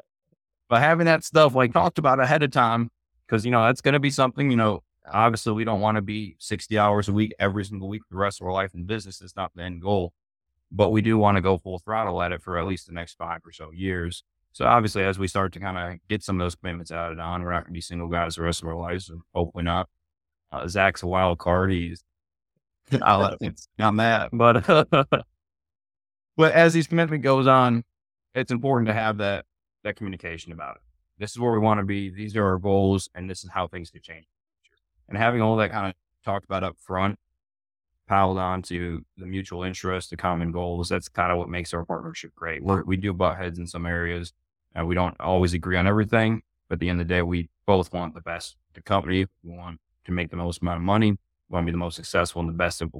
but having that stuff like talked about ahead of time, because you know that's going to be something. You know, obviously we don't want to be 60 hours a week every single week the rest of our life in business. It's not the end goal, but we do want to go full throttle at it for at least the next five or so years. So obviously, as we start to kind of get some of those commitments added on, we're not going to be single guys the rest of our lives. Hopefully not. Uh, Zach's a wild card. He's I'll let him that. But but as these commitment goes on, it's important to have that that communication about it. This is where we want to be. These are our goals, and this is how things could change. And having all that kind of talked about up front, piled on to the mutual interest, the common goals. That's kind of what makes our partnership great. We're, we do butt heads in some areas, and we don't always agree on everything, but at the end of the day, we both want the best the company. We want to make the most amount of money. We want to be the most successful and the best of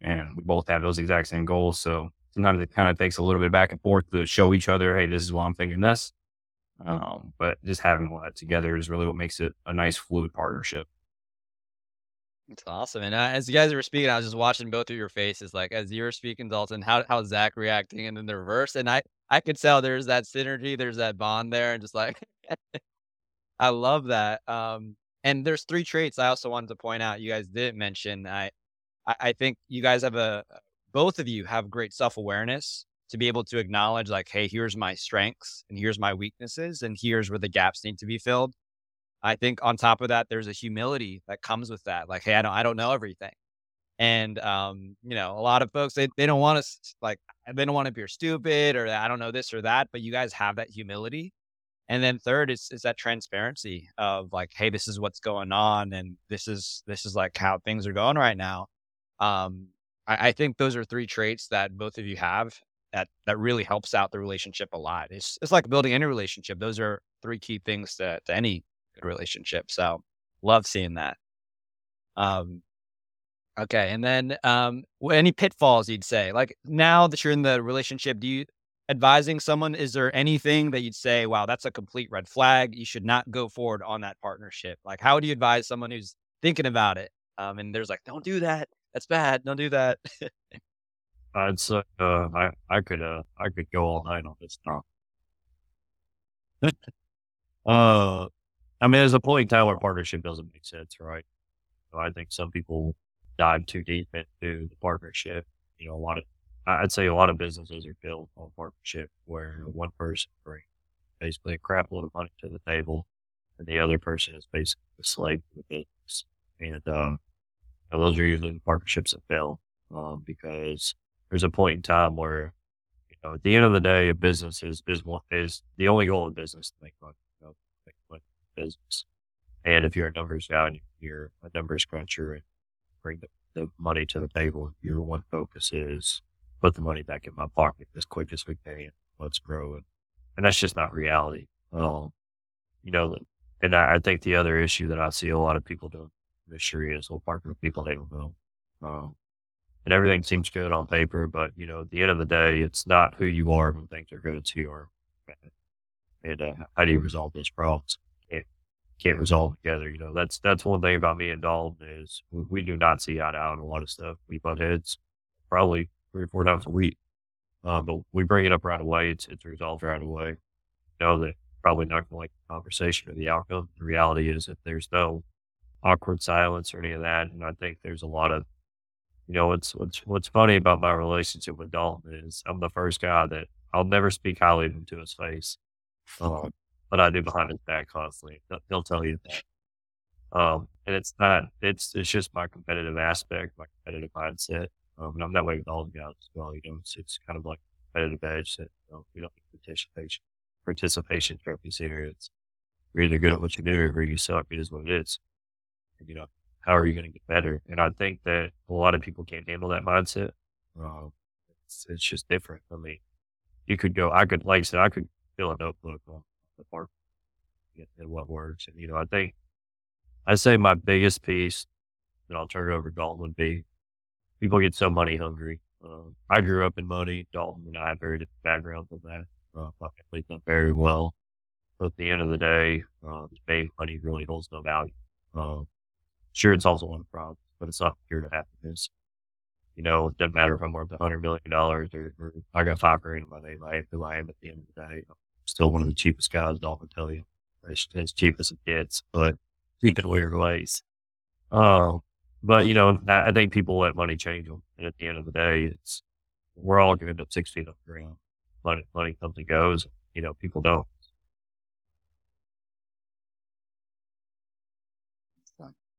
And we both have those exact same goals. So sometimes it kind of takes a little bit back and forth to show each other, hey, this is why I'm thinking this. Um, but just having all that together is really what makes it a nice fluid partnership. It's awesome. And uh, as you guys were speaking, I was just watching both of your faces. Like as you were speaking, Dalton, how how's Zach reacting, and then the reverse. And I I could tell there's that synergy, there's that bond there, and just like I love that. Um, and there's three traits I also wanted to point out. You guys didn't mention. I I, I think you guys have a both of you have great self awareness to be able to acknowledge like, hey, here's my strengths and here's my weaknesses, and here's where the gaps need to be filled. I think on top of that, there's a humility that comes with that. Like, hey, I don't, I don't know everything. And um, you know, a lot of folks they, they don't want to like they don't want to appear stupid or I don't know this or that, but you guys have that humility. And then third is is that transparency of like, hey, this is what's going on and this is this is like how things are going right now. Um, I, I think those are three traits that both of you have that that really helps out the relationship a lot. It's it's like building any relationship. Those are three key things to, to any good relationship. So love seeing that. Um, okay. And then, um, any pitfalls you'd say, like now that you're in the relationship, do you advising someone, is there anything that you'd say, wow, that's a complete red flag. You should not go forward on that partnership. Like, how do you advise someone who's thinking about it? Um, and there's like, don't do that. That's bad. Don't do that. I'd say, uh, I, I could, uh, I could go all night on this stuff. uh, I mean, there's a point in time where partnership doesn't make sense, right? So I think some people dive too deep into the partnership. You know, a lot of, I'd say a lot of businesses are built on partnership where one person brings basically a crap load of money to the table and the other person is basically a slave to the business. And, um, those are usually the partnerships that fail, um, because there's a point in time where, you know, at the end of the day, a business is, is, is the only goal of business to make money business. And if you're a numbers guy and you're a numbers cruncher and bring the, the money to the table, your one focus is put the money back in my pocket as quick as we can. Let's grow it. And that's just not reality. Um, you know, and I, I, think the other issue that I see a lot of people this year is well, partner with people they don't know. Um, and everything seems good on paper, but you know, at the end of the day, it's not who you are when things are good. It's who you are. And uh, how do you resolve those problems? can't resolve together. You know, that's that's one thing about me and Dalton is we, we do not see eye to eye on a lot of stuff. We butt heads probably three or four times a week, uh, but we bring it up right away. It's it's resolved right away. You know that probably not going to like the conversation or the outcome. The reality is that there's no awkward silence or any of that, and I think there's a lot of you know what's what's what's funny about my relationship with Dalton is I'm the first guy that I'll never speak highly of him to his face. Um, but I do behind his back constantly. He'll tell you that. Um, and it's not, it's, it's just my competitive aspect, my competitive mindset. Um, and I'm that way with all the guys as well. You know, it's, it's kind of like competitive edge that, you know, we don't need participation, participation trophies here. It's, you're either good at what you do or you suck. It is what it is. You know, how are you going to get better? And I think that a lot of people can't handle that mindset. Uh, it's, it's just different. I mean, you could go, I could, like I said, I could fill a notebook on the part and what works. And, you know, I think, I say my biggest piece, that I'll turn it over to Dalton, would be people get so money hungry. Uh, I grew up in money. Dalton and I have very different backgrounds on that. Uh, my family's very well. But at the end of the day, uh, money really holds no value. Uh, sure, it's also one problem, but it's not here to happiness. You know, it doesn't matter if I'm worth a hundred million dollars or, or, I got five grand in my name. I am who I am at the end of the day. I'm still one of the cheapest guys, Dalton tell you. It's as cheap as it gets, but cheap in weird ways. Um, but you know, I think people let money change them. And at the end of the day, it's, we're all going to end up six feet off the ground. Money, money comes and goes. You know, people don't.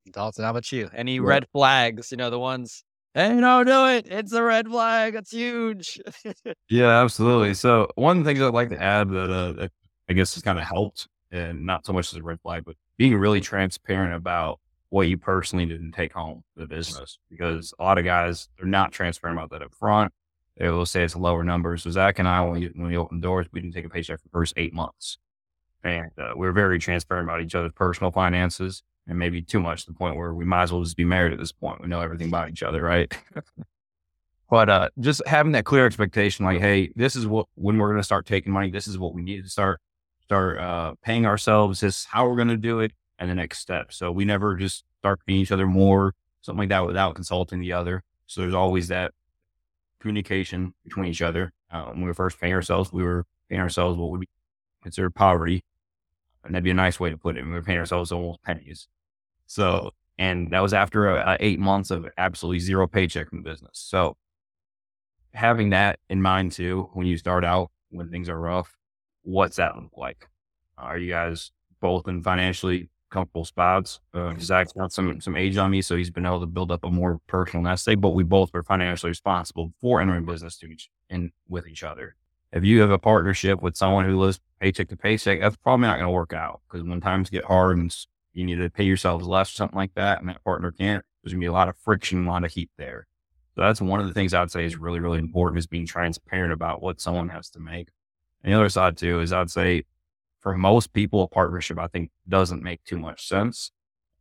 Dalton, how about you? Any yeah. red flags? You know, the ones, hey, don't do it. It's a red flag. It's huge. yeah, absolutely. So, one of the things I'd like to add that uh, I guess has kind of helped, and not so much as a red flag, but being really transparent about what you personally didn't take home the business because a lot of guys they're not transparent about that up front. They will say it's lower numbers. So Zach and I, when we, when we opened doors, we didn't take a paycheck for the first eight months, and uh, we are very transparent about each other's personal finances and maybe too much to the point where we might as well just be married at this point. We know everything about each other, right? but uh, just having that clear expectation, like, hey, this is what when we're going to start taking money. This is what we need to start start uh, paying ourselves. This is how we're going to do it, and the next step. So we never just start paying each other more, something like that, without consulting the other. So there's always that communication between each other. Uh, when we were first paying ourselves, we were paying ourselves what would be considered poverty. And that'd be a nice way to put it. We were paying ourselves almost pennies. So, and that was after uh, eight months of absolutely zero paycheck from the business. So having that in mind too, when you start out, when things are rough, what's that look like? Are you guys both in financially comfortable spots? Uh, Zach's got some, some age on me, so he's been able to build up a more personal nest egg, but we both were financially responsible for entering business to each and with each other if you have a partnership with someone who lives paycheck to paycheck, that's probably not going to work out because when times get hard and you need to pay yourselves less or something like that, and that partner can't, there's going to be a lot of friction, a lot of heat there. So that's one of the things I would say is really, really important is being transparent about what someone has to make. And the other side too is I'd say for most people, a partnership I think doesn't make too much sense.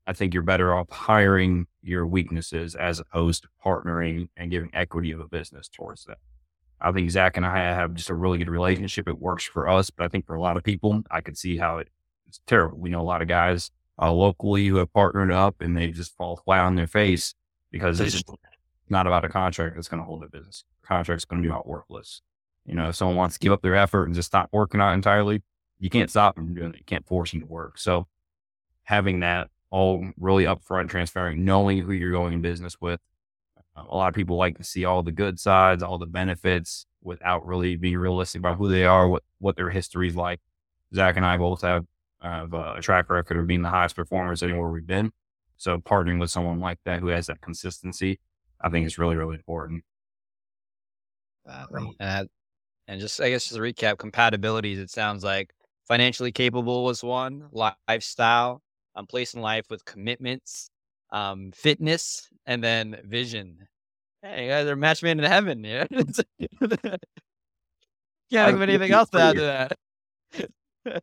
I think you're better off hiring your weaknesses as opposed to partnering and giving equity of a business towards that. I think Zach and I have just a really good relationship. It works for us, but I think for a lot of people, I could see how it's terrible. We know a lot of guys uh, locally who have partnered up and they just fall flat on their face because it's just not about a contract that's going to hold their business. The contract's going to be about worthless. You know, if someone wants to give up their effort and just stop working out entirely, you can't stop them from doing it. You can't force them to work. So having that all really upfront, transparent, knowing who you're going in business with, a lot of people like to see all the good sides, all the benefits without really being realistic about who they are, what, what their history is like. Zach and I both have, have uh, a track record of being the highest performers anywhere we've been. So partnering with someone like that who has that consistency, I think is really, really important. Uh, and, and just, I guess, just to recap, compatibilities, it sounds like financially capable was one, lifestyle, um, place in life with commitments, um, fitness, and then vision. Hey, you guys are match made in heaven. Yeah. Can't have anything else to add to that.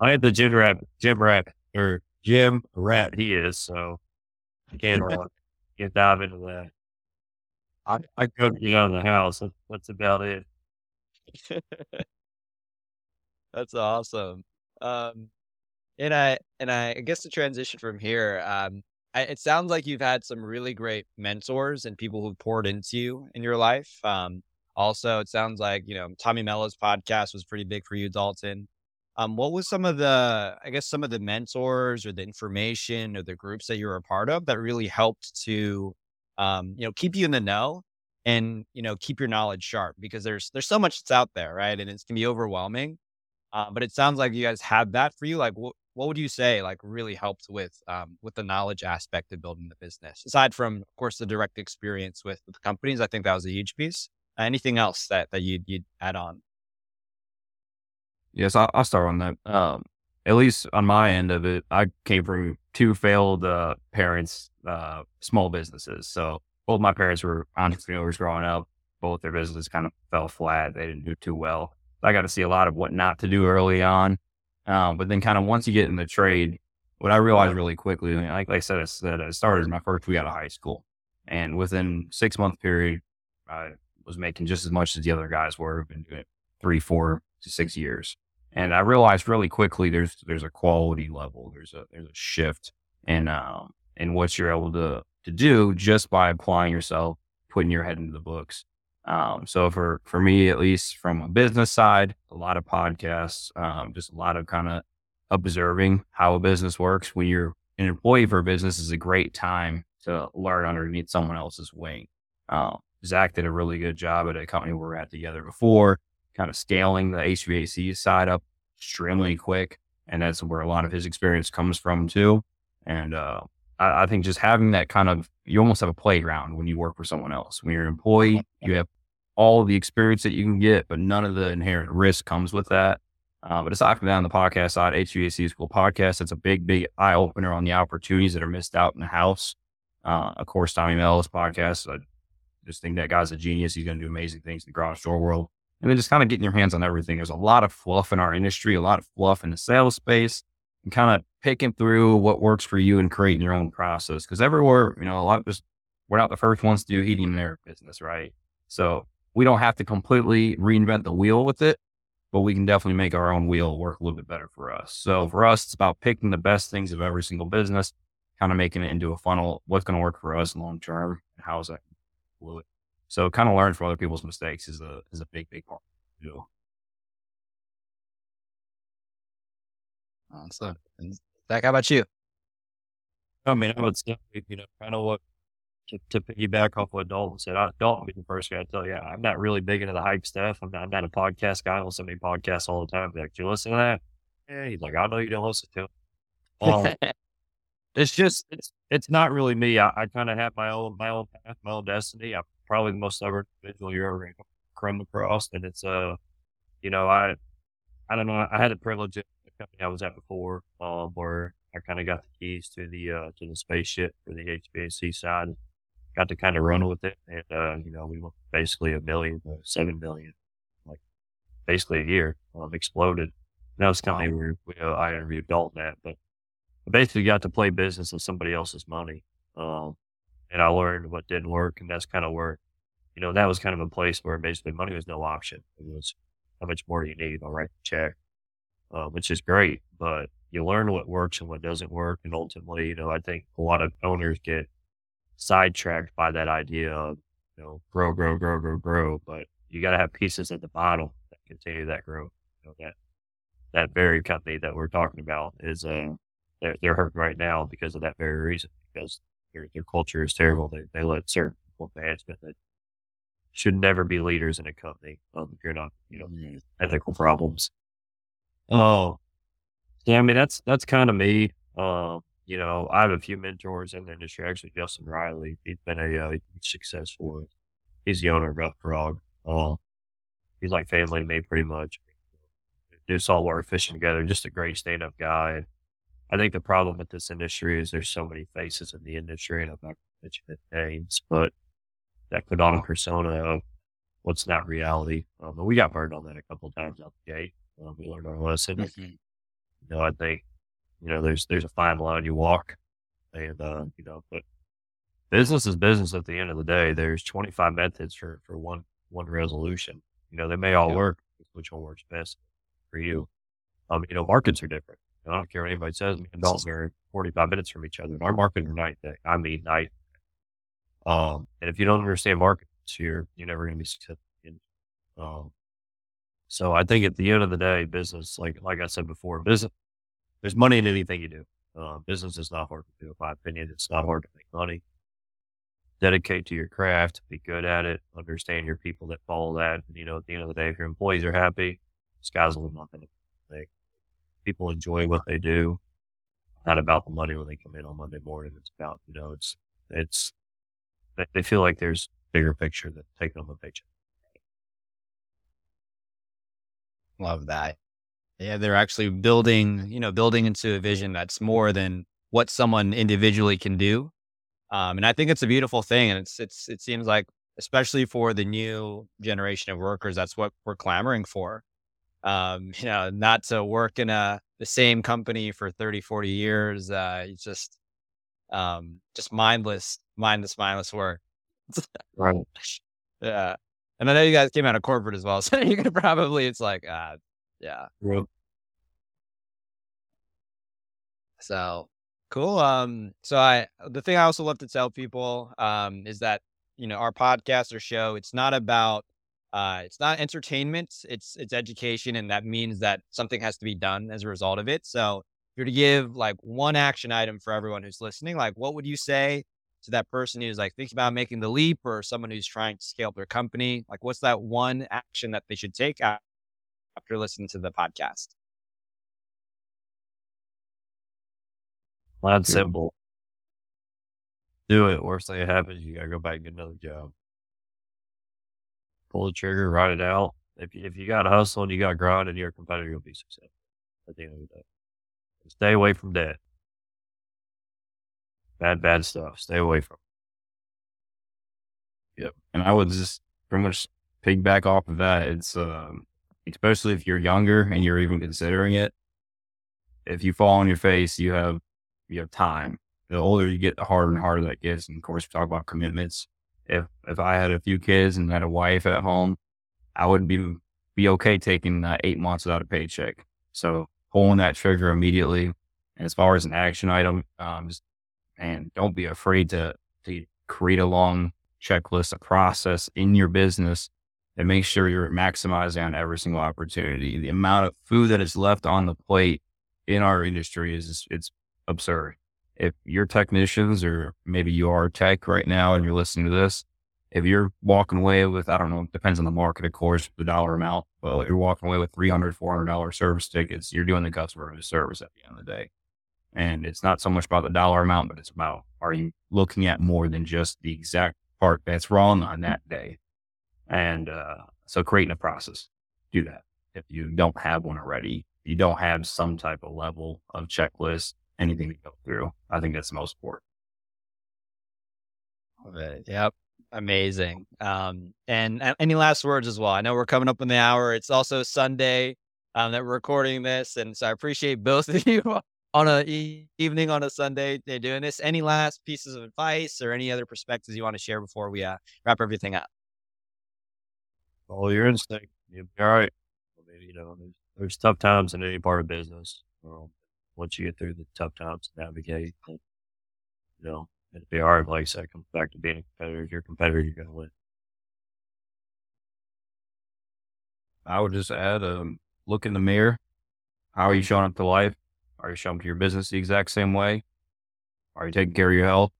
I had the gym rat, gym rat, or Jim Rat. He is so. I can't get dive into that. I I go to out of the house. That's about it. That's awesome. Um, and I and I, I guess the transition from here. Um, it sounds like you've had some really great mentors and people who've poured into you in your life. Um, also, it sounds like you know Tommy Mello's podcast was pretty big for you, Dalton. Um, what was some of the, I guess, some of the mentors or the information or the groups that you were a part of that really helped to, um, you know, keep you in the know and you know keep your knowledge sharp because there's there's so much that's out there, right? And it's gonna be overwhelming. Uh, but it sounds like you guys have that for you. Like, what what would you say like really helped with um, with the knowledge aspect of building the business aside from of course the direct experience with, with companies i think that was a huge piece uh, anything else that that you'd, you'd add on yes I'll, I'll start on that um, at least on my end of it i came from two failed uh, parents, uh, small businesses. So both my parents were entrepreneurs growing up. Both their businesses kind of fell flat. They didn't do too well. I got to see a lot of what not to do early on. Um, but then kind of once you get in the trade, what I realized really quickly, like, I said, I said, I started my first week out of high school. And within six month period, I was making just as much as the other guys were, I've been doing it three, four to six years. And I realized really quickly there's there's a quality level, there's a there's a shift in um in what you're able to to do just by applying yourself, putting your head into the books. Um, so for for me, at least from a business side, a lot of podcasts, um, just a lot of kind of observing how a business works. When you're an employee for a business, is a great time to learn underneath someone else's wing. Um, Zach did a really good job at a company we were at together before, kind of scaling the HVAC side up extremely quick, and that's where a lot of his experience comes from too. And uh, I, I think just having that kind of you almost have a playground when you work for someone else. When you're an employee, you have all the experience that you can get, but none of the inherent risk comes with that. Uh, but aside from that, on the podcast side, HVAC School Podcast, it's a big, big eye opener on the opportunities that are missed out in the house. Uh, of course, Tommy Mello's podcast. I just think that guy's a genius. He's going to do amazing things in the garage door world. And then just kind of getting your hands on everything. There's a lot of fluff in our industry, a lot of fluff in the sales space, and kind of picking through what works for you and creating your own process. Because everywhere, you know, a lot of us, we're not the first ones to do heating and air business, right? So we don't have to completely reinvent the wheel with it, but we can definitely make our own wheel work a little bit better for us. So for us, it's about picking the best things of every single business, kind of making it into a funnel. What's going to work for us long term, and how is that fluid? So kind of learn from other people's mistakes is a is a big big part. You. Awesome. And Zach, how about you? I mean, I would say, you know, kind of what to, to piggyback off what Dalton said. I, Dalton be the first guy to tell you, I'm not really big into the hype stuff. I'm not, I'm not a podcast guy. I listen to me podcasts all the time. Like, do you listen to that? Yeah, he's like, I know you don't listen to it. Um, it's just, it's, it's not really me. I, I kind of have my own, my own path, my own destiny. I'm probably the most stubborn individual you're ever going to come across. And it's, uh, you know, I, I don't know. I had the privilege of company I was at before, um, where I kind of got the keys to the, uh, to the spaceship for the HVAC side got to kind of run with it. And, uh, you know, we went basically a million, uh, seven million, like basically a year, um, exploded. And that was kind of where we, uh, I interviewed Dalton at, but I basically got to play business with somebody else's money. Um, and I learned what didn't work. And that's kind of where, you know, that was kind of a place where basically money was no option. It was how much more do you need? I'll write the check, uh, which is great, but you learn what works and what doesn't work. And ultimately, you know, I think a lot of owners get sidetracked by that idea of, you know, grow, grow, grow, grow, grow. But you got to have pieces at the bottom that continue that growth. You know, that, that very company that we're talking about is, uh, they're, they're hurt right now because of that very reason, because their, their culture is terrible. They, they let certain people management that should never be leaders in a company. Um, if you're not, you know, mm-hmm. ethical problems. Oh, yeah. I mean, that's, that's kind of me. Um, you know, I have a few mentors in the industry. Actually, Justin Riley, he's been a uh, successful. He's the owner of Rough Frog. Uh, he's like family to me, pretty much. Do saltwater fishing together. Just a great stand-up guy. And I think the problem with this industry is there's so many faces in the industry, and I'm not mentioning names, but that put on a persona of what's not reality. Um, we got burned on that a couple times out the gate. Um, we learned our lesson. Mm-hmm. You know, I think you know, there's there's a fine line you walk, and uh, you know, but business is business. At the end of the day, there's 25 methods for for one one resolution. You know, they may all yeah. work. Which one works best for you? Um, you know, markets are different. I don't care what anybody says. Me and Dalton are 45 minutes from each other. Our markets are night day. I mean night. Um, and if you don't understand markets, you're you're never going to be successful. Um, so I think at the end of the day, business, like like I said before, business there's money in anything you do. Uh, business is not hard to do. In my opinion, it's not hard to make money. Dedicate to your craft, be good at it, understand your people that follow that. And, you know, at the end of the day, if your employees are happy, sky's the limit. They, people enjoy what they do. Not about the money when they come in on Monday morning. It's about, you know, it's, it's, they feel like there's bigger picture than taking them a paycheck. Love that. Yeah, they're actually building, you know, building into a vision that's more than what someone individually can do. Um, and I think it's a beautiful thing. And it's, it's, it seems like, especially for the new generation of workers, that's what we're clamoring for. Um, you know, not to work in a, the same company for 30, 40 years. Uh, it's just, um, just mindless, mindless, mindless work. Right. yeah. And I know you guys came out of corporate as well. So you could probably, it's like, uh, yeah. Yep. So cool. Um, so I, the thing I also love to tell people, um, is that, you know, our podcast or show, it's not about, uh, it's not entertainment, it's, it's education. And that means that something has to be done as a result of it. So if you're to give like one action item for everyone who's listening, like what would you say to that person who's like thinking about making the leap or someone who's trying to scale up their company? Like what's that one action that they should take after listening to the podcast? Well, simple. Do it. Worst thing that happens, you gotta go back and get another job. Pull the trigger, write it out. If you, if you got to hustle and you got to grind, and you're a competitor you'll be successful at the end of the day. Stay away from debt. Bad, bad stuff. Stay away from. Yep. And I would just pretty much piggyback off of that. It's um, especially if you're younger and you're even considering it. If you fall on your face, you have you have time. The older you get, the harder and harder that gets. And of course, we talk about commitments. If if I had a few kids and had a wife at home, I would be be okay taking uh, eight months without a paycheck. So pulling that trigger immediately. And as far as an action item, um, just, and don't be afraid to to create a long checklist, a process in your business that makes sure you're maximizing on every single opportunity. The amount of food that is left on the plate in our industry is it's absurd. If your technicians or maybe you are tech right now and you're listening to this, if you're walking away with, I don't know, depends on the market, of course, the dollar amount, but you're walking away with $300, $400 service tickets, you're doing the customer a service at the end of the day. And it's not so much about the dollar amount, but it's about, are you looking at more than just the exact part that's wrong on that day? And, uh, so creating a process, do that. If you don't have one already, you don't have some type of level of checklist, anything to go through. I think that's the most important. Love it. Yep. Amazing. Um, and, and any last words as well? I know we're coming up on the hour. It's also Sunday um, that we're recording this. And so I appreciate both of you on a e- evening on a Sunday they're doing this. Any last pieces of advice or any other perspectives you want to share before we uh, wrap everything up? Follow your instinct. You'll be all right. I mean, you know, there's, there's tough times in any part of business. Um, once you get through the tough times, to navigate, you know, it'll be all right. Like I said, comes back to being a competitor. If you're a competitor, you're going to win. I would just add, um, look in the mirror. How are you showing up to life? Are you showing to your business the exact same way? Are you taking care of your health?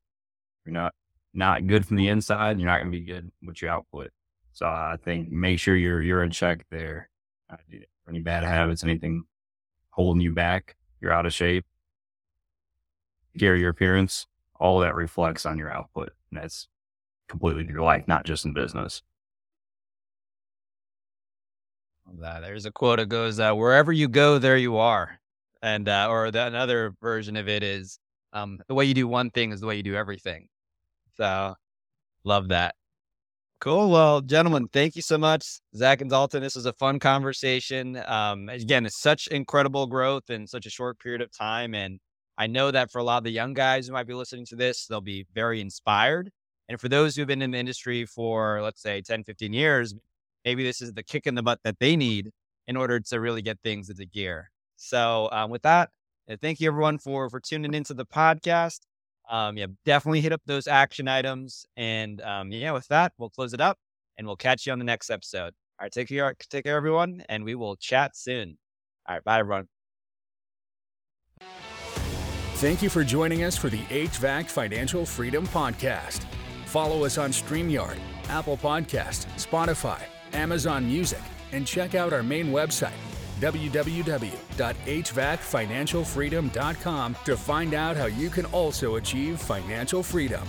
You're not not good from the inside. You're not going to be good with your output. So I think make sure you're you're in check there. Any bad habits, anything holding you back, you're out of shape. Care your appearance, all that reflects on your output. And that's completely your life, not just in business. That there's a quote that goes, uh, "Wherever you go, there you are," and uh, or the, another version of it is, um, "The way you do one thing is the way you do everything." So, love that. Cool. Well, gentlemen, thank you so much, Zach and Dalton. This was a fun conversation. Um, again, it's such incredible growth in such a short period of time, and I know that for a lot of the young guys who might be listening to this, they'll be very inspired. And for those who've been in the industry for, let's say, 10, 15 years, maybe this is the kick in the butt that they need in order to really get things into gear. So, um, with that, thank you everyone for for tuning into the podcast. Um, yeah, definitely hit up those action items. And um, yeah, with that, we'll close it up and we'll catch you on the next episode. All right, take care, take care, everyone, and we will chat soon. All right, bye, everyone. Thank you for joining us for the HVAC Financial Freedom Podcast. Follow us on StreamYard, Apple Podcast, Spotify, Amazon Music, and check out our main website, www.hvacfinancialfreedom.com to find out how you can also achieve financial freedom.